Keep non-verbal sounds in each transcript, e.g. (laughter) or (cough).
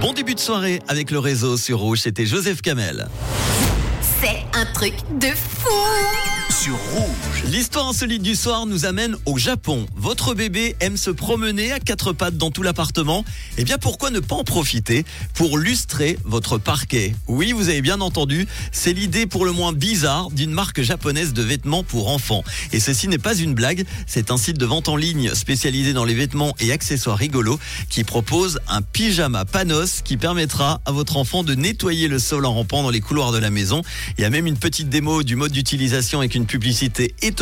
Bon début de soirée avec le réseau sur Rouge, c'était Joseph Kamel. C'est un truc de fou sur Rouge. L'histoire insolite du soir nous amène au Japon. Votre bébé aime se promener à quatre pattes dans tout l'appartement. Eh bien, pourquoi ne pas en profiter pour lustrer votre parquet? Oui, vous avez bien entendu, c'est l'idée pour le moins bizarre d'une marque japonaise de vêtements pour enfants. Et ceci n'est pas une blague, c'est un site de vente en ligne spécialisé dans les vêtements et accessoires rigolos qui propose un pyjama Panos qui permettra à votre enfant de nettoyer le sol en rampant dans les couloirs de la maison. Il y a même une petite démo du mode d'utilisation avec une publicité étonnante,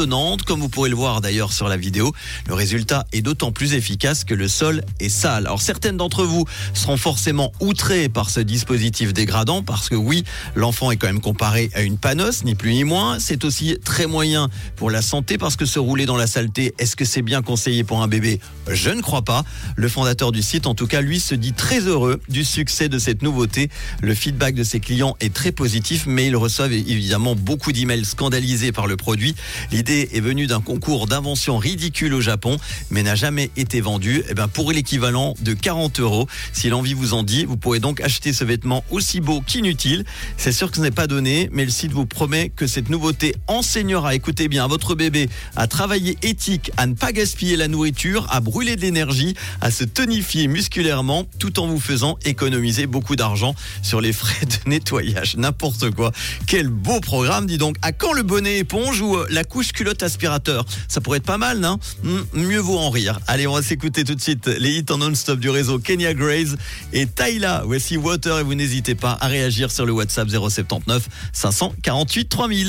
comme vous pourrez le voir d'ailleurs sur la vidéo. Le résultat est d'autant plus efficace que le sol est sale. Alors certaines d'entre vous seront forcément outrées par ce dispositif dégradant, parce que oui, l'enfant est quand même comparé à une panosse, ni plus ni moins. C'est aussi très moyen pour la santé, parce que se rouler dans la saleté, est-ce que c'est bien conseillé pour un bébé? Je ne crois pas. Le fondateur du site, en tout cas, lui, se dit très heureux du succès de cette nouveauté. Le feedback de ses clients est très positif, mais il reçoivent évidemment beaucoup d'emails scandalisés par le produit. L'idée est venue d'un concours d'invention ridicule au Japon, mais n'a jamais été vendu. Et eh ben pour l'équivalent de 40 euros. Si l'envie vous en dit, vous pourrez donc acheter ce vêtement aussi beau qu'inutile. C'est sûr que ce n'est pas donné, mais le site vous promet que cette nouveauté enseignera, écoutez bien, à votre bébé à travailler éthique, à ne pas gaspiller la nourriture, à brûler de l'énergie, à se tonifier musculairement, tout en vous faisant économiser beaucoup d'argent sur les (laughs) frais de nettoyage. N'importe quoi. Quel beau programme, dis donc. À quand le bonnet éponge ou euh, la couche culotte aspirateur Ça pourrait être pas mal, non hmm, Mieux vaut en rire. Allez, on va s'écouter tout de suite les hits en non-stop du réseau Kenya Grace et Tyla. Voici Water et vous n'hésitez pas à réagir sur le WhatsApp 079 548 3000.